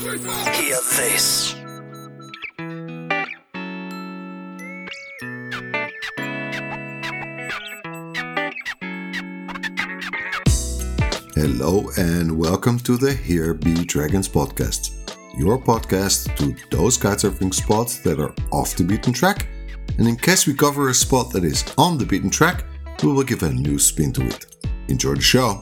Hear this. Hello and welcome to the Here Be Dragons podcast, your podcast to those kitesurfing spots that are off the beaten track. And in case we cover a spot that is on the beaten track, we will give a new spin to it. Enjoy the show.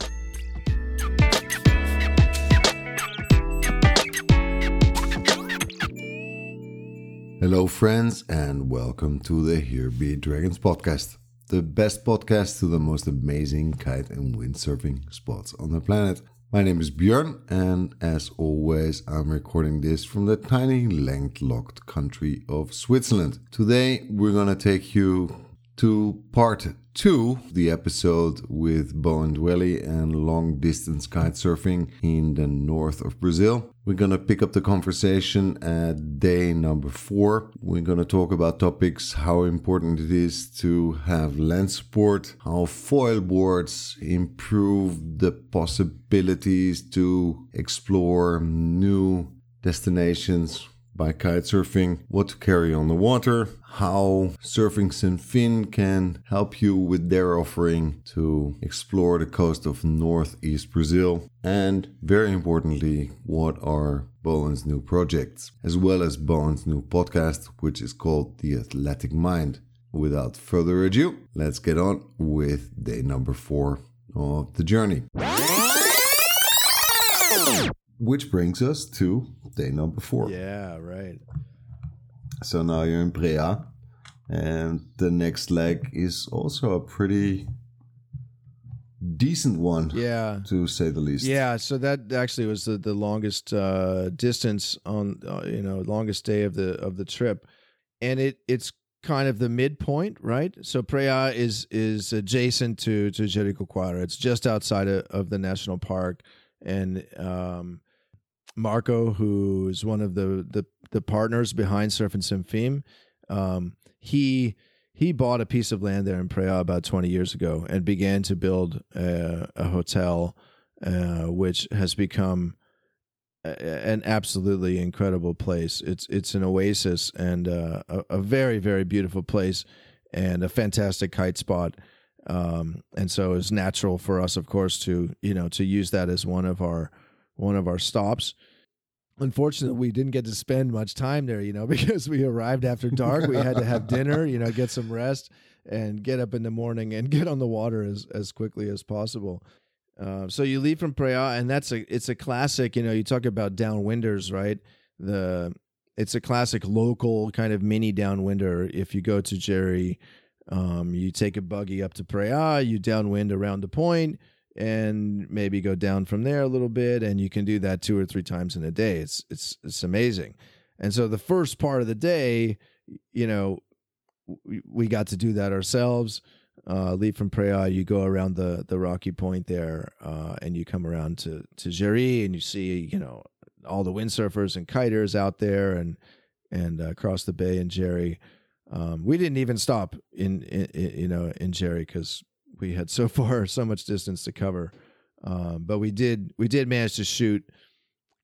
Hello, friends, and welcome to the Here Be Dragons podcast, the best podcast to the most amazing kite and windsurfing spots on the planet. My name is Björn, and as always, I'm recording this from the tiny landlocked country of Switzerland. Today, we're gonna take you to part two, the episode with Bowen Dwelly and long distance kite surfing in the north of Brazil. We're going to pick up the conversation at day number four. We're going to talk about topics how important it is to have land support, how foil boards improve the possibilities to explore new destinations by kite surfing, what to carry on the water, how Surfin Sem Fim can help you with their offering to explore the coast of northeast Brazil, and very importantly, what are Bowen's new projects, as well as Bowen's new podcast, which is called The Athletic Mind. Without further ado, let's get on with day number four of the journey. Which brings us to day number four. Yeah, right. So now you're in Preá, and the next leg is also a pretty decent one, Yeah. to say the least. Yeah, so that actually was the, the longest uh, distance on uh, you know longest day of the of the trip, and it it's kind of the midpoint, right? So Praia is is adjacent to to Jericoacoara. It's just outside of, of the national park, and um, Marco, who is one of the the, the partners behind Surfin Sem Fim, um, he he bought a piece of land there in Praia about 20 years ago and began to build a, a hotel, uh, which has become an absolutely incredible place. It's it's an oasis and uh, a, a very very beautiful place and a fantastic kite spot. Um, and so it's natural for us, of course, to you know to use that as one of our one of our stops. Unfortunately, we didn't get to spend much time there, you know, because we arrived after dark. We had to have dinner, you know, get some rest, and get up in the morning and get on the water as as quickly as possible. Uh, so you leave from Praia, and that's a it's a classic. You know, you talk about downwinders, right? The it's a classic local kind of mini downwinder. If you go to Jeri, um, you take a buggy up to Praia, you downwind around the point, and maybe go down from there a little bit, and you can do that two or three times in a day. It's it's it's amazing. And so the first part of the day, you know, we, we got to do that ourselves. Uh, leave from Praia, you go around the the rocky point there, uh, and you come around to to Jeri, and you see you know all the windsurfers and kiters out there, and and uh, across the bay in Jeri. Um, we didn't even stop in, in, in you know in Jeri because we had so far so much distance to cover. Um, but we did we did manage to shoot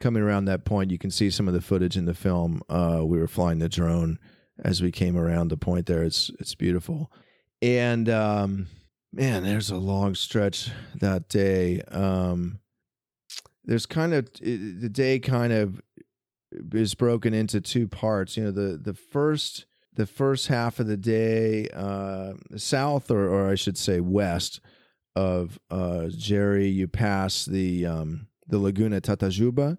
coming around that point. You can see some of the footage in the film. Uh, we were flying the drone as we came around the point there. It's it's beautiful, and um, man, there's a long stretch that day. Um, there's kind of the day kind of is broken into two parts. You know, the the first the first half of the day, uh, south or or I should say west of uh, Jeri, you pass the um, the Laguna Tatajuba,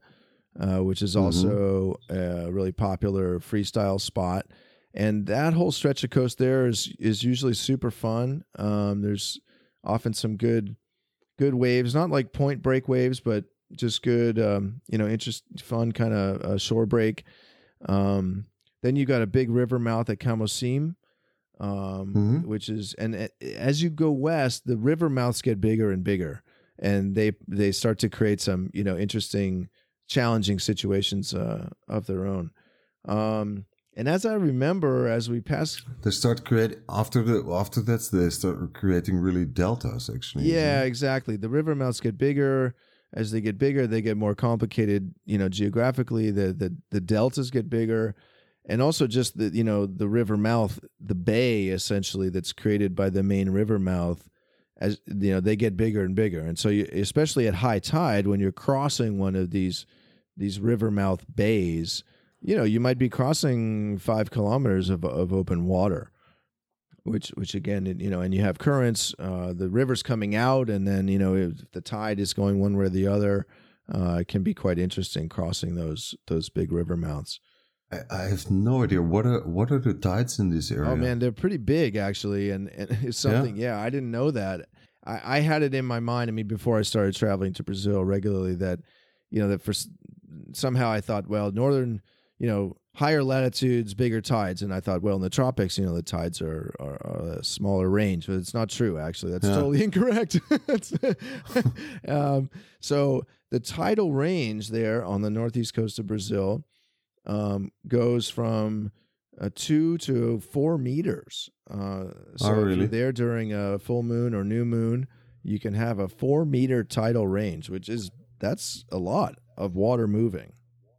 uh, which is also a really popular freestyle spot. And that whole stretch of coast there is is usually super fun. Um, there's often some good good waves, not like point break waves, but just good, um, you know, interest, fun kind of uh, shore break. Um, then you got a big river mouth at Camocim, um, Mhm. which is, and as you go west, the river mouths get bigger and bigger, and they they start to create some, you know, interesting, challenging situations uh, of their own. Um, and as I remember, as we pass They start create after the after that they start creating really deltas actually. Yeah, exactly. The river mouths get bigger. as they get bigger, they get more complicated. You know, geographically, the the the deltas get bigger, and also just the you know the river mouth, the bay essentially that's created by the main river mouth. As you know, they get bigger and bigger, and so you, especially at high tide, when you're crossing one of these these river mouth bays, you know, you might be crossing five kilometers of of open water which which again you know and you have currents uh, the river's coming out and then you know if the tide is going one way or the other uh, it can be quite interesting crossing those those big river mouths I, I have no idea what are what are the tides in this area. oh man they're pretty big actually and, and it's something yeah. i didn't know that I, I had it in my mind i mean before i started traveling to brazil regularly that you know that for somehow i thought well northern you know higher latitudes, bigger tides. And I thought, well, in the tropics, you know, the tides are, are, are a smaller range, but it's not true. Actually, that's yeah. totally incorrect. um, so the tidal range there on the northeast coast of Brazil um, goes from uh, two to four meters. Uh, so oh, really? if you're there during a full moon or new moon, you can have a four meter tidal range, which is that's a lot of water moving,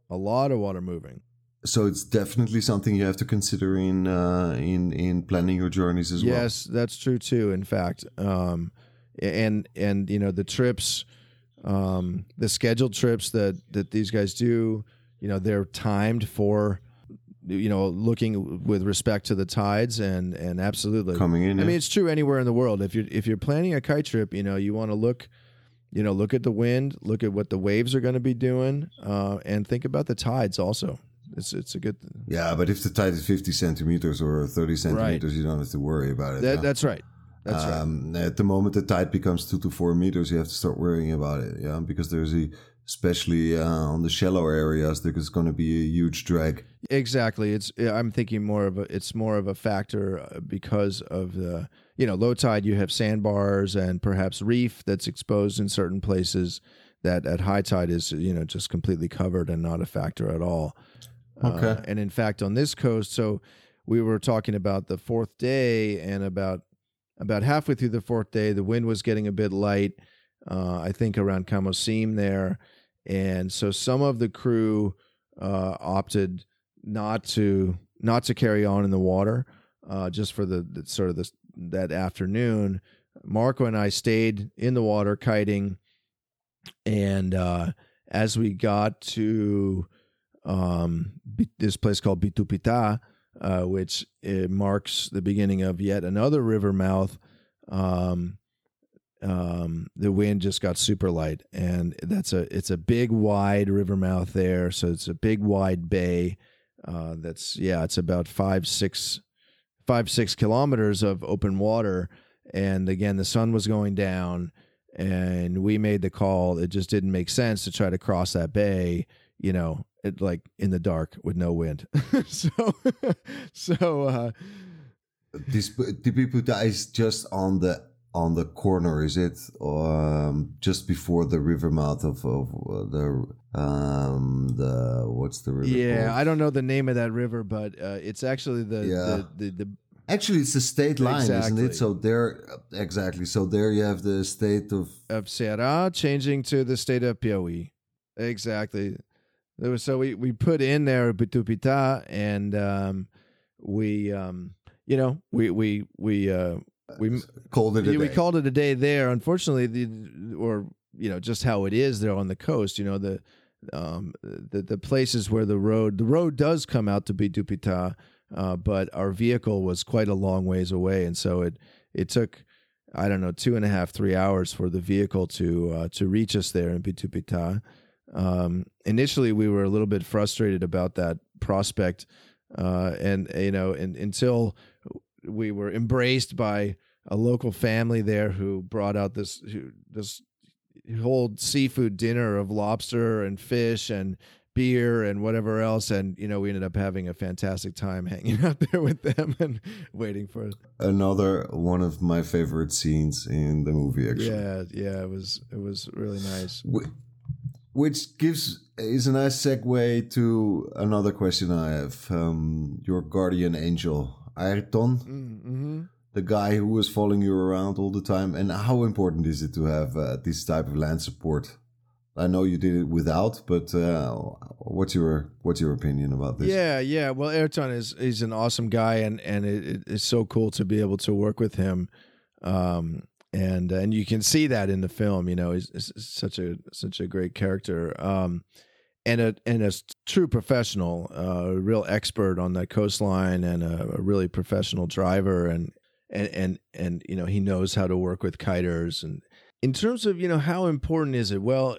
a lot of water moving so it's definitely something you have to consider in uh, in in planning your journeys as yes, well. Yes, that's true too. In fact, um, and and you know the trips, um, the scheduled trips that that these guys do, you know, they're timed for you know looking with respect to the tides and and absolutely coming in. I mean, it's true anywhere in the world. If you're if you're planning a kite trip, you know, you want to look. You know, look at the wind, look at what the waves are going to be doing, uh, and think about the tides also. It's it's a good. Thing. Yeah, but if the tide is fifty centimeters or thirty centimeters, right. you don't have to worry about it. That, that's right. That's um, right. At the moment the tide becomes two to four meters, you have to start worrying about it. Yeah, because there's a especially uh, on the shallow areas, there's going to be a huge drag. Exactly. It's I'm thinking more of a it's more of a factor uh, because of the you know low tide. You have sandbars and perhaps reef that's exposed in certain places. That at high tide is you know just completely covered and not a factor at all. Okay. Uh, and in fact, on this coast, so we were talking about the fourth day, and about about halfway through the fourth day, the wind was getting a bit light. Uh, I think around Camocim there, and so some of the crew uh, opted not to not to carry on in the water, uh, just for the, the sort of this that afternoon. Marco and I stayed in the water kiting, and uh, as we got to um, this place called Bitupita, uh, which marks the beginning of yet another river mouth. Um, um, the wind just got super light, and that's a it's a big wide river mouth there. So it's a big wide bay. Uh, that's yeah, it's about five six five six kilometers of open water, and again the sun was going down, and we made the call. It just didn't make sense to try to cross that bay you know, it, like in the dark with no wind. so, so uh, this the people that is just on the on the corner, is it, um, just before the river mouth of, of uh, the um the what's the river? Yeah, called? I don't know the name of that river, but uh, it's actually the Yeah. the, the, the Actually, it's the state line, isn't it? So there, exactly. So there you have the state of of Ceará changing to the state of Piauí. Exactly. There was, so we, we put in there Bitupita and um, we um, you know we we we uh, we called it. A yeah, we day. called it a day there. Unfortunately, the or you know just how it is there on the coast. You know the um, the the places where the road the road does come out to Bitupita, uh, but our vehicle was quite a long ways away, and so it it took. I don't know, two and a half, three hours for the vehicle to uh, to reach us there in Bitupita. Um, initially, we were a little bit frustrated about that prospect, uh, and you know, and, until we were embraced by a local family there who brought out this this whole seafood dinner of lobster and fish and beer and whatever else and you know we ended up having a fantastic time hanging out there with them and waiting for Another one of my favorite scenes in the movie. Actually, yeah yeah it was it was really nice which gives is a nice segue to another question I have. Um, your guardian angel, Ayrton, mm-hmm. the guy who was following you around all the time, and how important is it to have uh, this type of land support I know you did it without, but uh, what's your what's your opinion about this? Yeah, yeah. Well, Ayrton is he's an awesome guy, and and it, it's so cool to be able to work with him. Um, and and you can see that in the film. You know, he's, he's such a such a great character. Um, and a and a true professional, uh, a real expert on that coastline, and a, a really professional driver, and and and and you know he knows how to work with kiters. And in terms of you know how important is it? Well,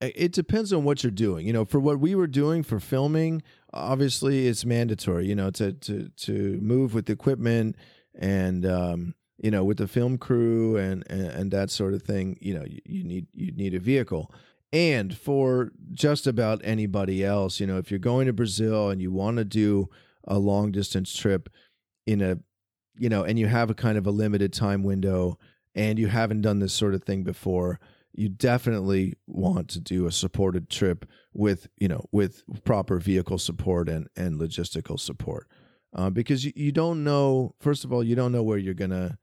it depends on what you're doing. You know, for what we were doing for filming, obviously it's mandatory. You know, to to to move with equipment and um, you know with the film crew and, and and that sort of thing. You know, you, you need you need a vehicle. And for just about anybody else, you know, if you're going to Brazil and you want to do a long distance trip in a, you know, and you have a kind of a limited time window and you haven't done this sort of thing before, you definitely want to do a supported trip with you know with proper vehicle support and and logistical support. Uh, because you, you don't know first of all you don't know where you're gonna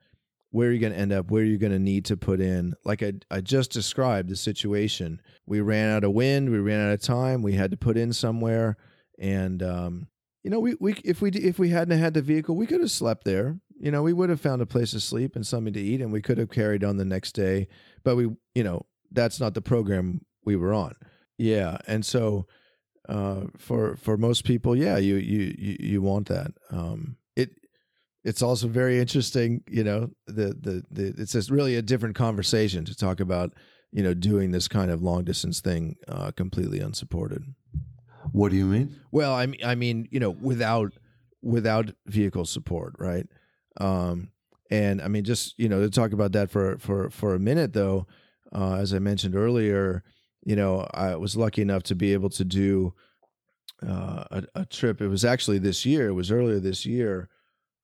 where are you're gonna end up where are you're gonna need to put in. Like I, I just described the situation. We ran out of wind we ran out of time we had to put in somewhere. And um, you know we, we if we if we hadn't had the vehicle we could have slept there. You know we would have found a place to sleep and something to eat and we could have carried on the next day. But we you know that's not the program we were on. Yeah. And so uh, for for most people yeah you you you, you want that. Um, it's also very interesting you know the, the the it's just really a different conversation to talk about you know doing this kind of long distance thing uh, completely unsupported what do you mean well i mean i mean you know without without vehicle support right um and i mean just you know to talk about that for for for a minute though uh, as I mentioned earlier, you know, I was lucky enough to be able to do uh, a, a, trip. It was actually this year. It was earlier this year.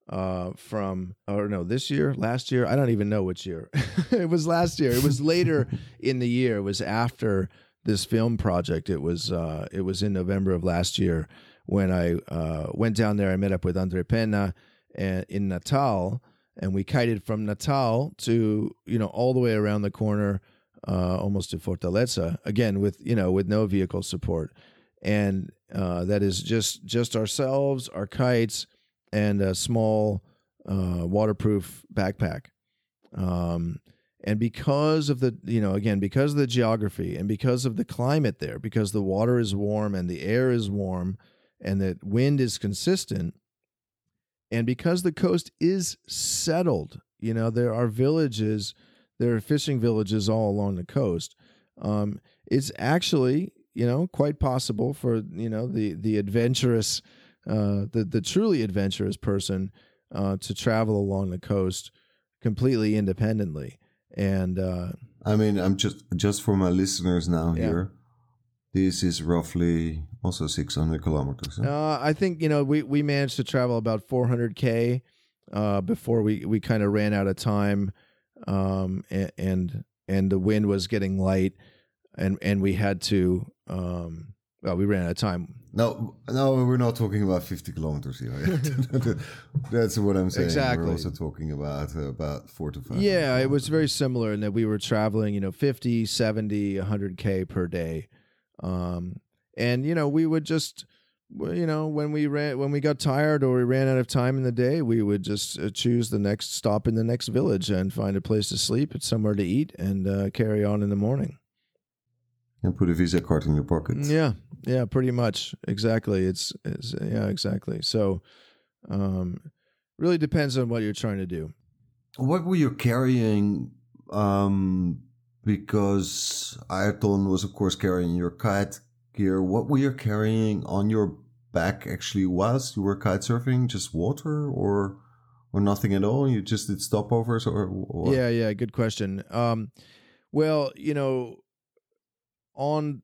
Uh, from or no, this year, last year. I don't even know which year. it was last year. It was later in the year. It was after this film project. It was uh, it was in November of last year when I uh, went down there. I met up with Andre Pena and, in Natal, and we kited from Natal to you know all the way around the corner uh, almost to Fortaleza again with you know with no vehicle support, and uh, that is just just ourselves, our kites, and a small uh, waterproof backpack. Um, and because of the you know again because of the geography and because of the climate there, because the water is warm and the air is warm, and the wind is consistent, and because the coast is settled, you know there are villages there are fishing villages all along the coast. Um, it's actually, you know, quite possible for you know the the adventurous, uh, the the truly adventurous person uh, to travel along the coast completely independently. And uh, I mean, I'm just just for my listeners now yeah. here. This is roughly also 600 kilometers. Huh? Uh, I think you know we we managed to travel about 400k uh, before we we kind of ran out of time um, and, and and the wind was getting light, and and we had to um, well, we ran out of time. No, no, we're not talking about 50 kilometers here. That's what I'm saying. Exactly. We're also talking about uh, about four to five. Yeah, it was very similar in that we were traveling, you know, 50, 70, 100K per day. Um, and, you know, we would just you know when we ran when we got tired or we ran out of time in the day we would just uh, choose the next stop in the next village and find a place to sleep somewhere to eat and uh, carry on in the morning and put a visa card in your pocket yeah yeah pretty much exactly it's, it's yeah exactly so um really depends on what you're trying to do what were you carrying um because Ayrton was of course carrying your kite gear what were you carrying on your back actually whilst You were kite surfing, just water or or nothing at all? You just did stopovers or what? Yeah, yeah, good question. Um, well, you know, on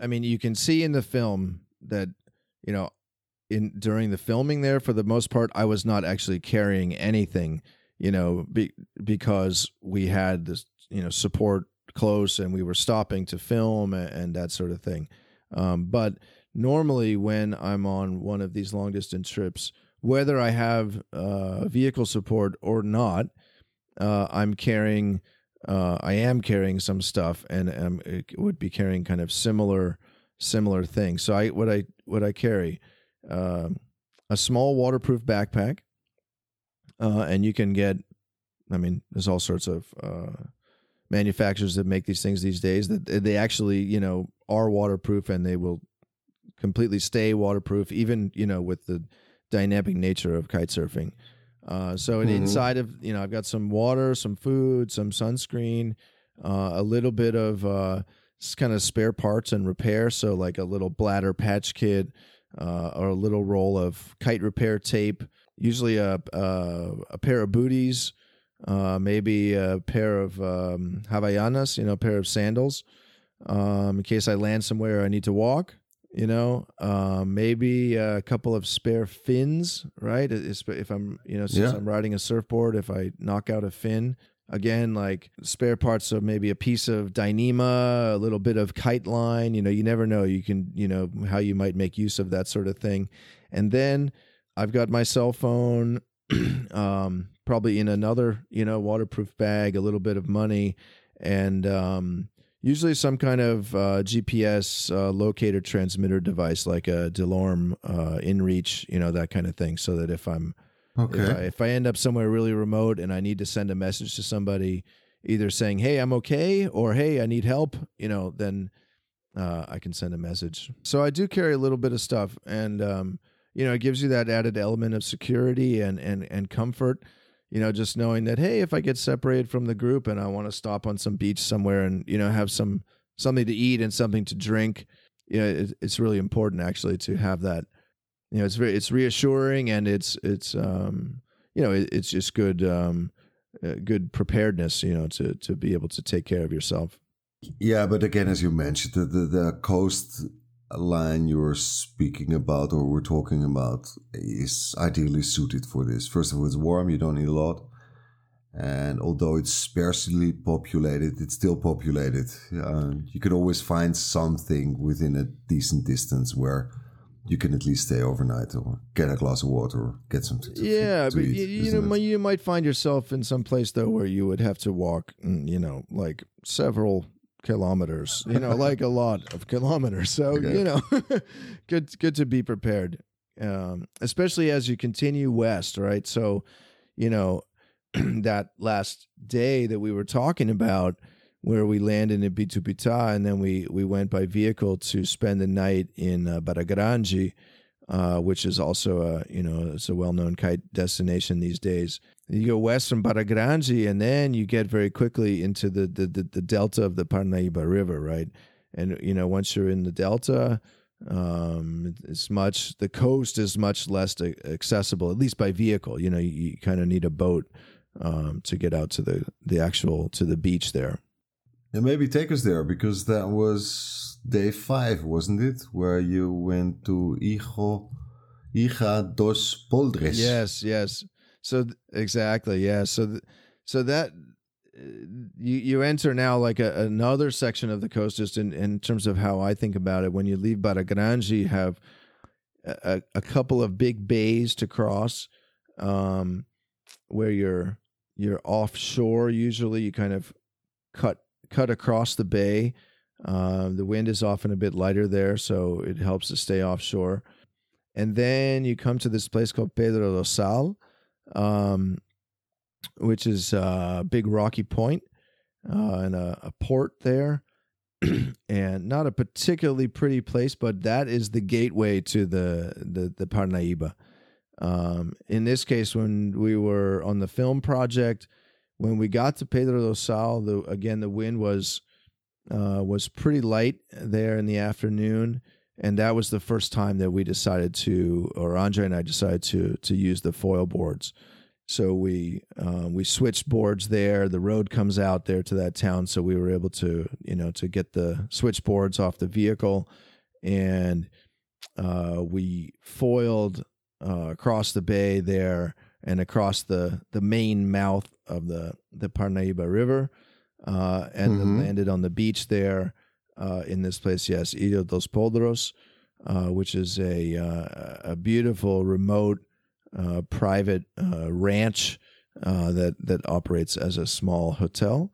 I mean, you can see in the film that you know, in during the filming there for the most part I was not actually carrying anything, you know, be, because we had this, you know, support close and we were stopping to film and, and that sort of thing. Um, but normally when I'm on one of these long distance trips, whether I have uh, vehicle support or not, uh, I'm carrying uh, I am carrying some stuff, and um, it would be carrying kind of similar similar things. So I what I what I carry uh, a small waterproof backpack, uh, and you can get. I mean, there's all sorts of uh, manufacturers that make these things these days that they actually you know are waterproof and they will completely stay waterproof, even you know with the dynamic nature of kite surfing. Uh, so mm-hmm. inside of you know I've got some water, some food, some sunscreen, uh, a little bit of uh, kind of spare parts and repair. So like a little bladder patch kit uh, or a little roll of kite repair tape. Usually a a, a pair of booties, uh, maybe a pair of um, Havaianas, you know, a pair of sandals, um, in case I land somewhere I need to walk you know uh, maybe a couple of spare fins right? If i'm you know since yeah. i'm riding a surfboard if i knock out a fin again like spare parts of maybe a piece of dyneema a little bit of kite line you know you never know. You can you know how you might make use of that sort of thing. And then i've got my cell phone um, probably in another you know waterproof bag a little bit of money and um, usually some kind of uh, GPS uh, locator transmitter device like a Delorme uh, InReach, you know, that kind of thing. So that if I'm, okay. if I, if I end up somewhere really remote and I need to send a message to somebody, either saying, "Hey, I'm okay," or "Hey, I need help," you know, then uh, I can send a message. So I do carry a little bit of stuff, and um, you know, it gives you that added element of security and and and comfort you know, just knowing that hey, if I get separated from the group and I want to stop on some beach somewhere and you know have some something to eat and something to drink, you know, it, it's really important actually to have that. You know, it's very it's reassuring and it's it's um you know it, it's just good um uh, good preparedness you know to to be able to take care of yourself. Yeah, but again, as you mentioned, the the, the coast line you're speaking about or we're talking about is ideally suited for this. First of all, it's warm, you don't need a lot. And although it's sparsely populated, it's still populated. Uh, you can always find something within a decent distance where you can at least stay overnight or get a glass of water or get something to yeah to but eat, you, you know it? you might find yourself in some place though where you would have to walk mm, you know like several kilometers, you know, like a lot of kilometers. So, okay. you know, good good to be prepared. Um, especially as you continue west, right? So, you know, that last day that we were talking about where we landed in Bitupita and then we we went by vehicle to spend the night in uh, uh, which is also a you know it's a well known kite destination these days. You go west from Barra Grande, and then you get very quickly into the, the, the, the, delta of the Parnaíba River, right? And you know, once you're in the delta, um, it's much the coast is much less accessible, at least by vehicle. You know, you, you kind of need a boat um, to get out to the the actual to the beach there. And maybe take us there because that was day five, wasn't it? Where you went to Hijo, Ilha dos Poldros. Yes, yes. So th- exactly, yeah. So th- so that uh, you you enter now like a, another section of the coast, just in in terms of how I think about it. When you leave Barra Grande, you have a, a couple of big bays to cross, um, where you're you're offshore. Usually, you kind of cut cut across the bay. Uh, the wind is often a bit lighter there, so it helps to stay offshore. And then you come to this place called Pedra do Sal, um, which is a big rocky point, uh, and a, a port there. and not a particularly pretty place, but that is the gateway to the the, the Parnaíba. Um, in this case, when we were on the film project, when we got to Pedra do Sal, the, again the wind was uh, was pretty light there in the afternoon, and that was the first time that we decided to, or Andre and I decided to to use the foil boards. So we uh, we switched boards there. The road comes out there to that town, so we were able to you know to get the switchboards off the vehicle, and uh, we foiled uh, across the bay there and across the the main mouth of the the Parnaíba River, uh, and mm-hmm. landed on the beach there uh, in this place, yes, Ilha dos Poldros, uh, which is a uh, a beautiful remote uh, private ranch that that operates as a small hotel.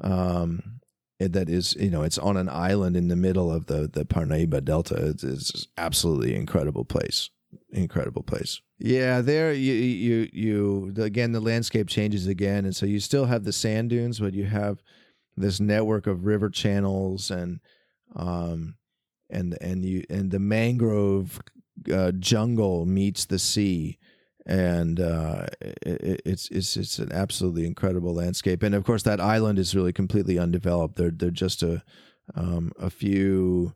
Um, that is, you know, it's on an island in the middle of the the Parnaíba Delta. It's, it's absolutely incredible place, incredible place. Yeah, there you you you again the landscape changes again, and so you still have the sand dunes, but you have this network of river channels and um and and you and the mangrove uh, jungle meets the sea and uh, it, it's it's it's an absolutely incredible landscape. And of course, that island is really completely undeveloped. They're they're just a um, a few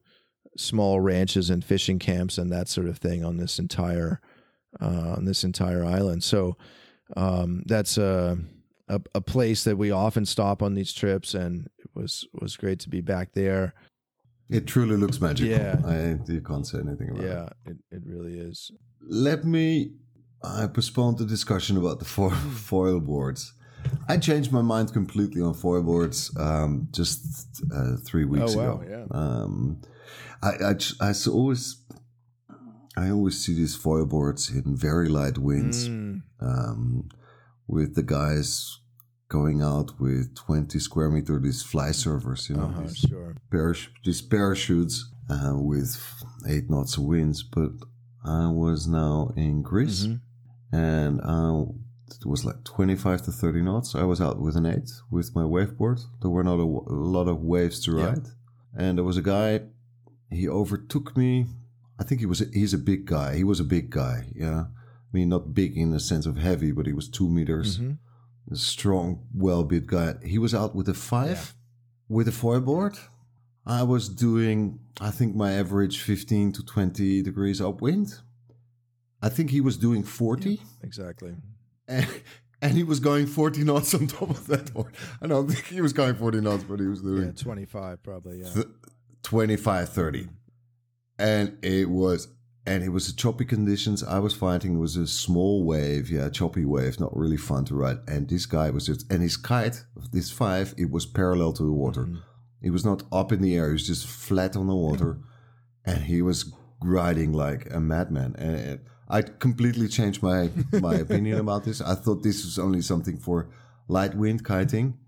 small ranches and fishing camps and that sort of thing on this entire uh, on this entire island. So um, that's a, a a place that we often stop on these trips, and it was was great to be back there. It truly looks magical. Yeah. I you can't say anything about it. Yeah, it, it really is. Let me I postponed the discussion about the foil, foil boards. I changed my mind completely on foil boards um, just uh, three weeks Oh, wow, ago. yeah. Um, I, I, I always I always see these foil boards in very light winds Mm, um, with the guys going out with 20 square meter these Flysurfers, you know, uh-huh, these sure. parach- these parachutes uh, with eight knots of winds. But I was now in Greece Mhm. and uh, it was like 25 to 30 knots. I was out with an eight with my waveboard. There were not a, w- a lot of waves to Yeah. ride. And there was a guy, he overtook me. I think he was a, he's a big guy. He was a big guy, yeah. I mean, not big in the sense of heavy, but he was two meters. Mhm. A strong, well built guy. He was out with a five with a foil board. I was doing, I think, my average 15 to 20 degrees upwind. I think he was doing 40 Exactly. and, and he was going 40 knots on top of that board. I don't think he was going 40 knots, but he was doing Yeah, 25 probably, yeah. th- 25, 30. And it was, and it was the choppy conditions I was fighting. It was a small wave, yeah, choppy wave, not really fun to ride. And this guy was just, and his kite, this five, it was parallel to the water. Mhm. He was not up in the air, he was just flat on the water. And he was riding like a madman. And it, I completely changed my, my opinion about this. I thought this was only something for light wind kiting.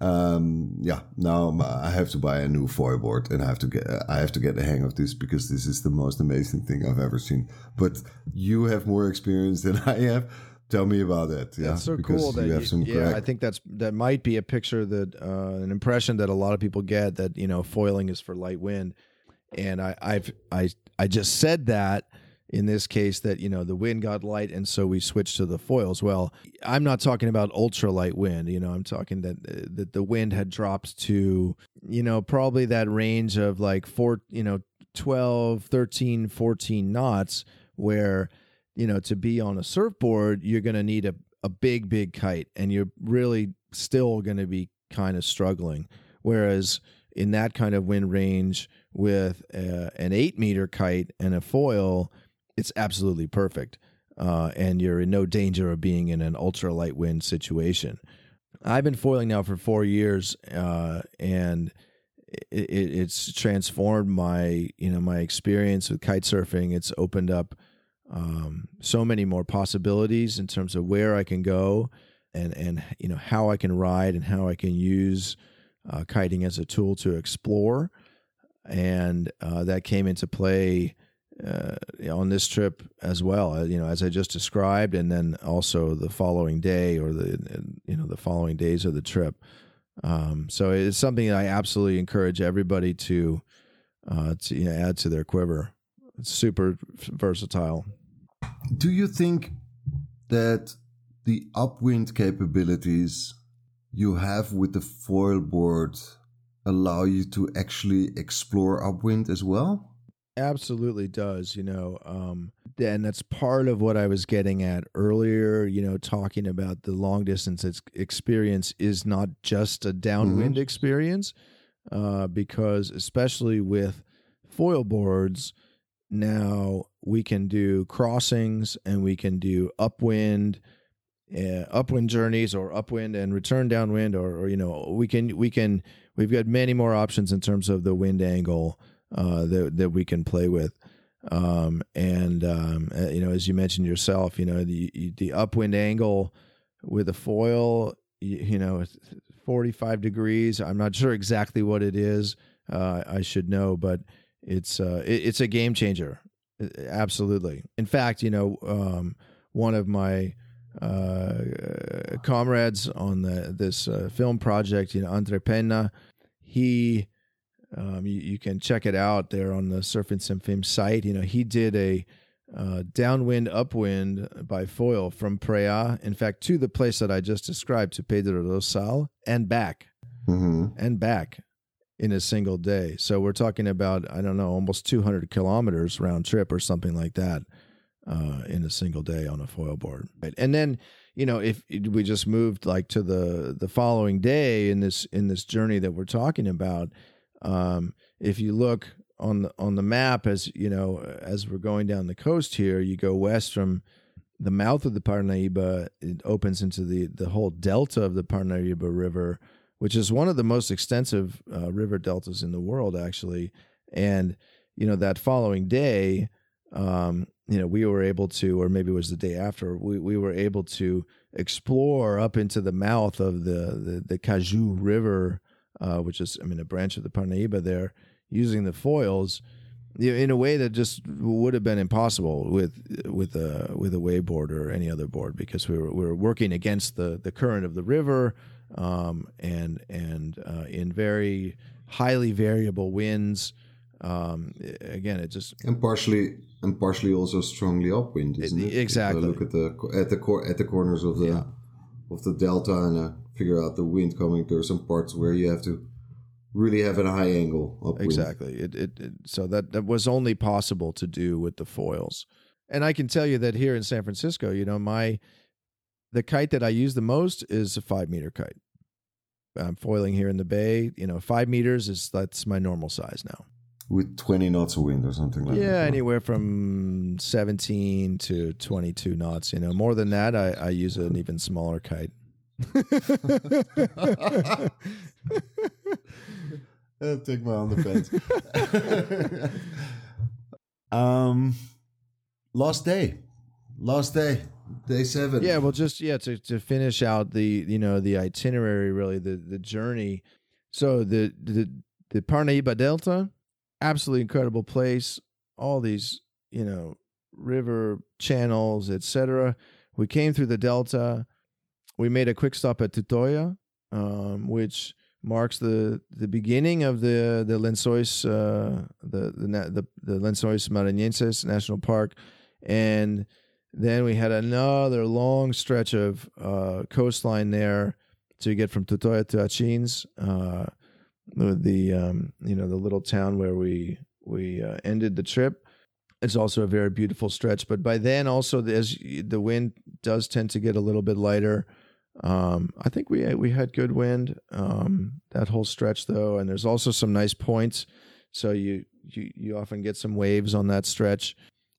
Um, yeah, now I have to buy a new foil board and I have to get I have to get the hang of this because this is the most amazing thing I've ever seen. But you have more experience than I have. Tell me about that. Yeah, That's so because cool that you have some yeah, crack. I think that's that might be a picture that uh, an impression that a lot of people get that you know foiling is for light wind, and I I've I I just said that in this case that you know the wind got light and so we switched to the foils. Well, I'm not talking about ultra light wind. You know, I'm talking that uh, that the wind had dropped to you know probably that range of like four you know 12, 13, 14 knots where you know, to be on a surfboard, you're going to need a, a big, big kite and you're really still going to be kind of struggling. Whereas in that kind of wind range with uh an eight meter kite and a foil, it's absolutely perfect. Uh, and you're in no danger of being in an ultra light wind situation. I've been foiling now for four years, uh, and it, it, it's transformed my you know my experience with kite surfing. It's opened up um, so many more possibilities in terms of where I can go and and you know how I can ride and how I can use uh, kiting as a tool to explore, and uh, that came into play uh, on this trip as well. uh, You know, as I just described, and then also the following day or the you know the following days of the trip. Um, so it's something that I absolutely encourage everybody to uh, to you know, add to their quiver. It's super versatile. Do you think that the upwind capabilities you have with the foil board allow you to actually explore upwind as well? Absolutely does you know um and that's part of what i was getting at earlier you know talking about the long distance experience is not just a downwind experience uh because especially with foil boards now we can do crossings and we can do upwind uh, upwind journeys or upwind and return downwind or, or you know we can we can we've got many more options in terms of the wind angle uh, that that we can play with. Um, and um, uh, you know, as you mentioned yourself, you know the the upwind angle with a foil, you, you know, 45 degrees. I'm not sure exactly what it is. Uh, I should know, but it's uh, it, it's a game changer. Absolutely. In fact, you know, um, one of my uh, comrades on the, this uh, film project, you know, Andre Pena, he, um, you, you, can check it out there on the Surfin Sem Fim site. You know, he did a uh, downwind, upwind by foil from Praia, in fact, to the place that I just described, to Pedra do Sal, and back, mm-hmm. and back in a single day. So we're talking about, I don't know, almost 200 kilometers round trip or something like that uh, in a single day on a foil board. Right. And then, you know, if we just moved like to the the following day in this in this journey that we're talking about, um, if you look on the on the map as you know as we're going down the coast here, you go west from the mouth of the Parnaíba. It opens into the the whole delta of the Parnaíba River, which is one of the most extensive uh, river deltas in the world, actually. And you know that following day, um, you know, we were able to, or maybe it was the day after, we, we were able to explore up into the mouth of the the, the Caju River, uh, which is, I mean, a branch of the Parnaíba there, using the foils in a way that just would have been impossible with with a with a waveboard or any other board because we were we were working against the the current of the river um, and and uh, in very highly variable winds. Um, again, it just and partially and partially also strongly upwind, isn't it? Exactly. look at the at the cor- at the corners of the yeah. of the delta and uh, figure out the wind coming. There are some parts where you have to really have a high angle upwind. Exactly. It, it, it so that that was only possible to do with the foils. And I can tell you that here in San Francisco, you know, my the kite that I use the most is a five meter kite. I'm foiling here in the bay. You know, five meters is that's my normal size now. With 20 knots of wind or something like yeah, that. Yeah, anywhere from 17 to 22 knots. You know, more than that, I, I use an even smaller kite. Take my own defense. um, last day, last day, day seven. Yeah, well, just yeah to to finish out the you know the itinerary, really the the journey. So the the the Parnaíba Delta, absolutely incredible place. All these you know river channels, etc. We came through the delta. We made a quick stop at Tutóia, um, which marks the the beginning of the the Lençóis uh, the, the the the Lençóis Maranhenses National Park, and then we had another long stretch of uh, coastline there to get from Tutóia to Atins, uh, the um, you know the little town where we we uh, ended the trip. It's also a very beautiful stretch, but by then also as the wind does tend to get a little bit lighter. Um, I think we we had good wind um, that whole stretch though, and there's also some nice points. So you you you often get some waves on that stretch,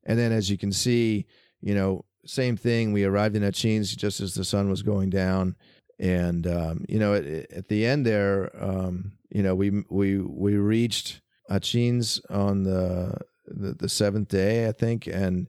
and then as you can see, you know, same thing. We arrived in Atins just as the sun was going down, and um, you know, at, at, the end there, um, you know, we we we reached Atins on the, the the seventh day, I think, and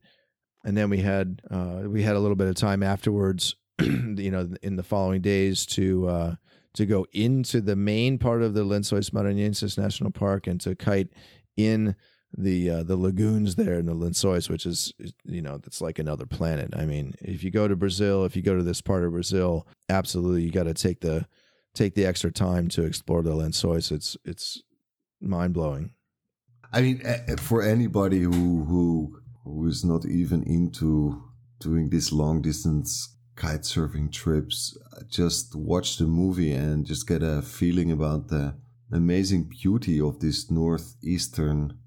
and then we had uh, we had a little bit of time afterwards you know, in the following days to uh, to go into the main part of the Lençóis Maranhenses National Park and to kite in the uh, the lagoons there in the Lençóis, which is you know that's like another planet. I mean, if you go to Brazil, if you go to this part of Brazil, absolutely you got to take the take the extra time to explore the Lençóis. It's it's mind blowing. I mean, for anybody who who who is not even into doing this long distance kite surfing trips, just watch the movie and just get a feeling about the amazing beauty of this northeastern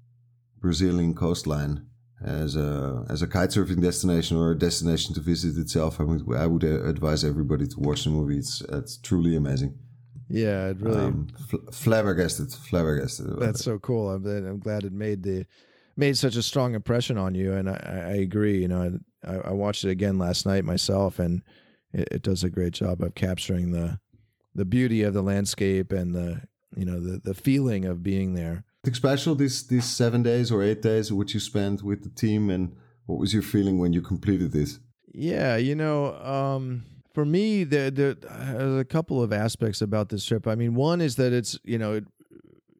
Brazilian coastline as a as a kite surfing destination or a destination to visit itself. I would I would advise everybody to watch the movie. It's it's truly amazing. Yeah, it really um, fl- flabbergasted, flabbergasted. That's so cool. I'm I'm glad it made the made such a strong impression on you, and I, I agree. You know, I, I watched it again last night myself, and it, it, does a great job of capturing the the beauty of the landscape and the you know the the feeling of being there. Special these these seven days or eight days which you spent with the team, and what was your feeling when you completed this? Yeah, you know, um, for me, there there are a couple of aspects about this trip. I mean, one is that it's you know it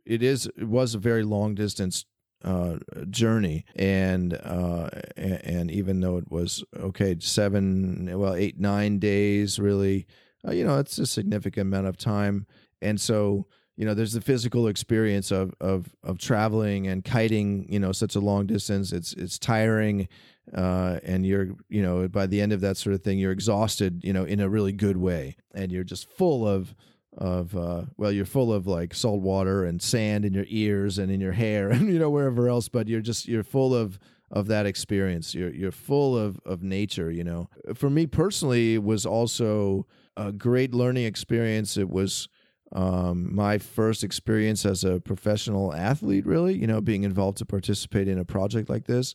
it is it was a very long distance uh, journey, and uh, and even though it was okay seven well eight nine days really, uh, you know it's a significant amount of time, and so you know there's the physical experience of of of traveling and kiting you know such a long distance. It's it's tiring uh, and you're you know by the end of that sort of thing you're exhausted you know in a really good way. And you're just full of of uh, well you're full of like salt water and sand in your ears and in your hair and you know wherever else but you're just you're full of of that experience you're you're full of of nature you know for me personally it was also a great learning experience it was um, my first experience as a professional athlete, really, you know, being involved to participate in a project like this.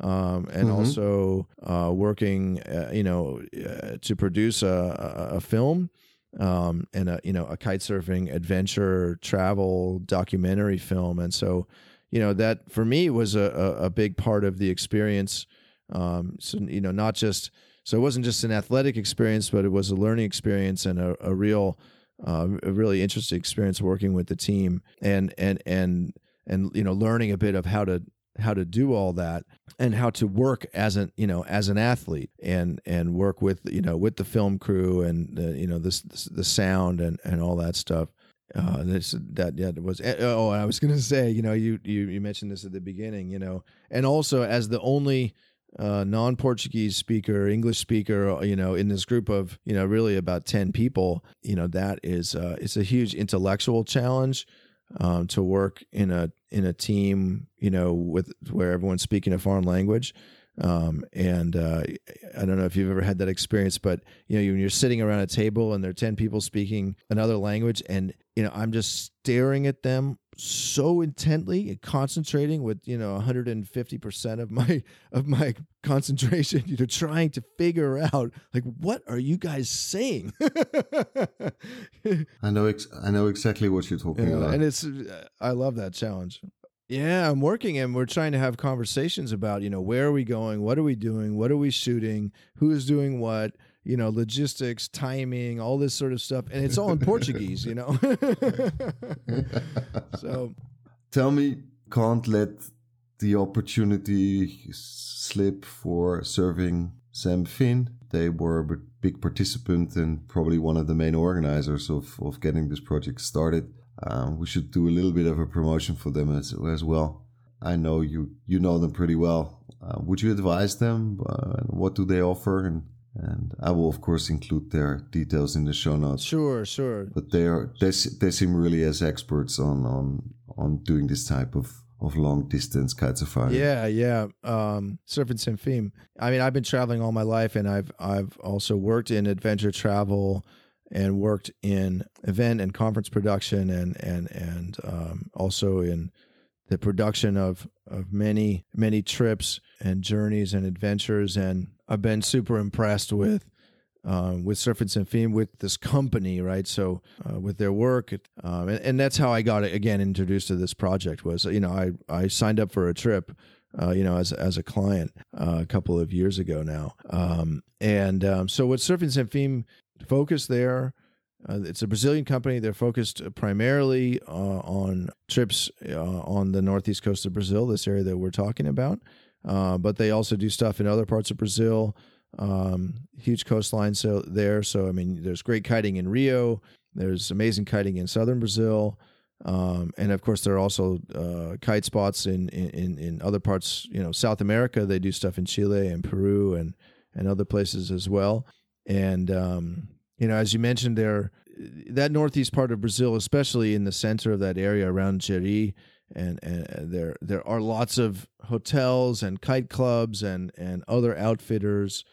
Um, and mm-hmm. also uh, working, uh, you know, uh, to produce a, a, a film um, and a you know a kite surfing adventure travel documentary film, and so you know that for me was a, a, a big part of the experience. Um, so you know, not just so it wasn't just an athletic experience, but it was a learning experience and a, a real uh, a really interesting experience working with the team and and and and you know learning a bit of how to how to do all that and how to work as an you know as an athlete and and work with you know with the film crew and the, you know this, this the sound and and all that stuff. Uh, this that yeah was eh, oh I was gonna say you know you you you mentioned this at the beginning you know and also as the only uh, non-Portuguese speaker, English speaker, you know, in this group of you know really about ten people, you know, that is uh, it's a huge intellectual challenge um, to work in a in a team, you know, with where everyone's speaking a foreign language. Um, and uh, I don't know if you've ever had that experience, but you know, when you're sitting around a table and there are ten people speaking another language, and you know, I'm just staring at them so intently and concentrating with you know 150% of my of my concentration you know trying to figure out like what are you guys saying? I know ex- i know exactly what you're talking yeah, about. and it's uh, i love that challenge. Yeah i'm working and we're trying to have conversations about you know where are we going? What are we doing? What are we shooting? Who's doing what you know, logistics, timing, all this sort of stuff, and it's all in Portuguese, you know. so, tell me, can't let the opportunity slip for Surfin Sem Fim. They were a big participant and probably one of the main organizers of, of getting this project started. Um, we should do a little bit of a promotion for them as, as well. I know you you know them pretty well. Uh, would you advise them? Uh, what do they offer, and and I will of course include their details in the show notes. Sure, sure. But they are they, they seem really as experts on on on doing this type of of long distance kite safari. Yeah, yeah. Um, Surfin Sem Fim. I mean, I've been traveling all my life, and I've I've also worked in adventure travel and worked in event and conference production, and and and um, also in the production of of many many trips and journeys and adventures and I've been super impressed with um, with Surfin Sem Fim with this company, right? So uh, with their work, um, and, and, that's how I got again introduced to this project. Was you know I I signed up for a trip, uh, you know as as a client uh, a couple of years ago now, um, and um, so with Surfin Sem Fim focus there. Uh, it's a Brazilian company. They're focused primarily uh, on trips uh, on the northeast coast of Brazil, this area that we're talking about. Uh, but they also do stuff in other parts of Brazil. Um, huge coastline so there. So I mean, there's great kiting in Rio. There's amazing kiting in southern Brazil. Um, and of course, there are also uh, kite spots in, in in other parts. You know, South America. They do stuff in Chile and Peru and and other places as well. And um, you know, as you mentioned, there that northeast part of Brazil, especially in the center of that area around Jeri, and, and there there are lots of hotels and kite clubs and and other outfitters.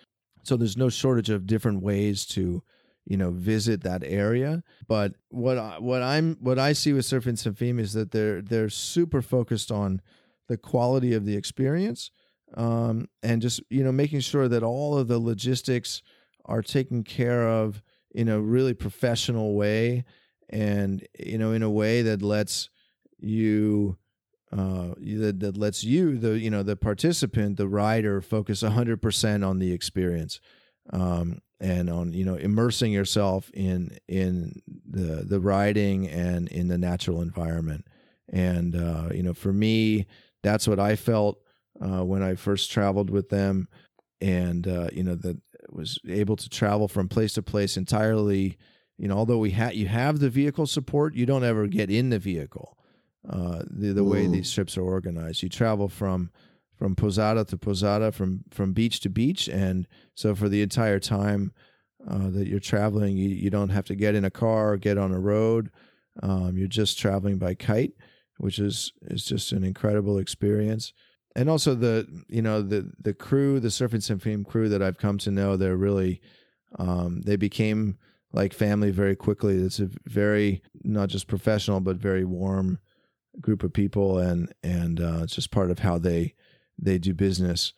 So there's no shortage of different ways to you know visit that area. But what I, what I'm what I see with Surfin is that they're they're super focused on the quality of the experience um, and just you know making sure that all of the logistics are taken care of in a really professional way and you know in a way that lets you uh, that, that lets you the you know the participant the rider focus 100% on the experience um, and on you know immersing yourself in in the the riding and in the natural environment. And uh, you know, for me, that's what I felt uh, when I first traveled with them, and uh, you know that was able to travel from place to place entirely. You know, although we had you have the vehicle support, you don't ever get in the vehicle. Uh, the the way Mm. these trips are organized, you travel from from posada to posada, from from beach to beach, and so for the entire time uh, that you're traveling, you, you don't have to get in a car or get on a road. Um, you're just traveling by kite, which is is just an incredible experience. And also the you know the the crew, the Surfin Sem Fim crew that I've come to know, they're really um, they became like family very quickly. It's a very not just professional but very warm group of people, and and uh, it's just part of how they they do business.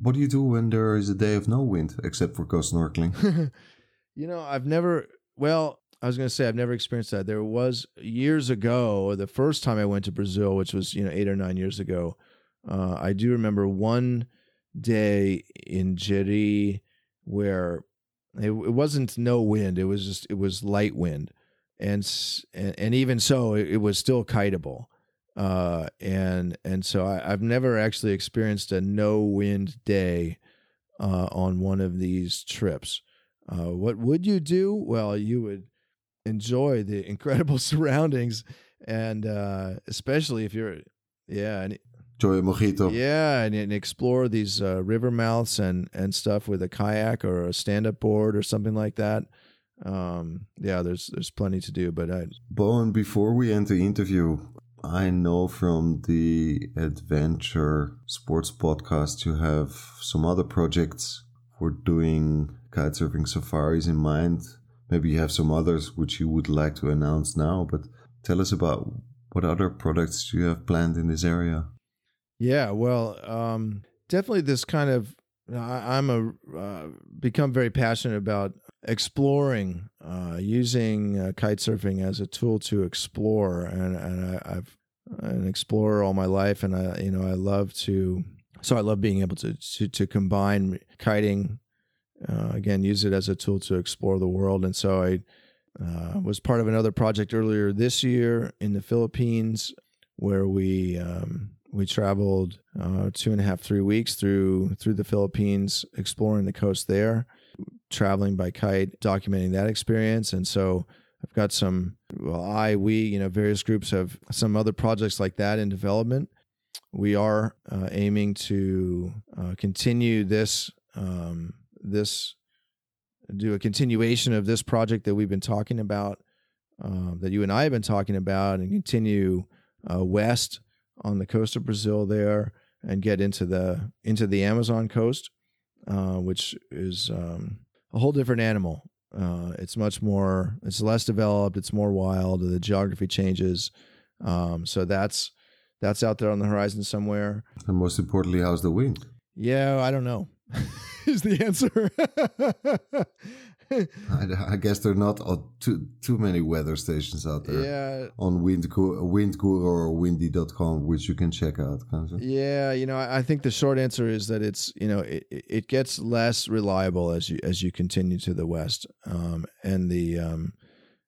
What do you do when there is a day of no wind, except for go snorkeling? you know, I've never. Well, I was going to say I've never experienced that. There was years ago, the first time I went to Brazil, which was you know eight or nine years ago. Uh, I do remember one day in Jeri where it, it wasn't no wind; it was just it was light wind, and and, and even so, it, was still kiteable. Uh, and and so I, I've never actually experienced a no wind day uh, on one of these trips. Uh, what would you do? Well, you would enjoy the incredible surroundings, and uh, especially if you're, yeah, and Enjoy a mojito. yeah, and, and explore these uh, river mouths and and stuff with a kayak or a stand up board or something like that. Um, yeah, there's there's plenty to do, but I Bowen, before we end the interview, I know from the Adventure Sports podcast you have some other projects for doing kitesurfing safaris in mind. Maybe you have some others which you would like to announce now, but tell us about what other products you have planned in this area. Yeah, well, um, definitely this kind of. I, I'm a uh, become very passionate about exploring, uh, using uh, kite surfing as a tool to explore, and and I, I've an explorer all my life, and I you know I love to. So I love being able to to, to combine kiting, uh, again, use it as a tool to explore the world, and so I uh, was part of another project earlier this year in the Philippines where we um, we traveled uh, two and a half three weeks through through the Philippines, exploring the coast there, traveling by kite, documenting that experience, and so I've got some. Well, I we you know various groups have some other projects like that in development. We are uh, aiming to uh, continue this um, this do a continuation of this project that we've been talking about, um, that you and I have been talking about, and continue uh, west on the coast of Brazil there, and get into the into the Amazon coast, uh, which is um, a whole different animal. Uh, it's much more, it's less developed, it's more wild. The geography changes, um, so that's that's out there on the horizon somewhere. And most importantly, how's the wind? Yeah, I don't know. is the answer. I, I guess there are not uh, too too many weather stations out there yeah, on Windguru, Windguru or Windy.com, which you can check out. yeah. You know, I think the short answer is that it's you know it, it it gets less reliable as you as you continue to the west, um, and the um,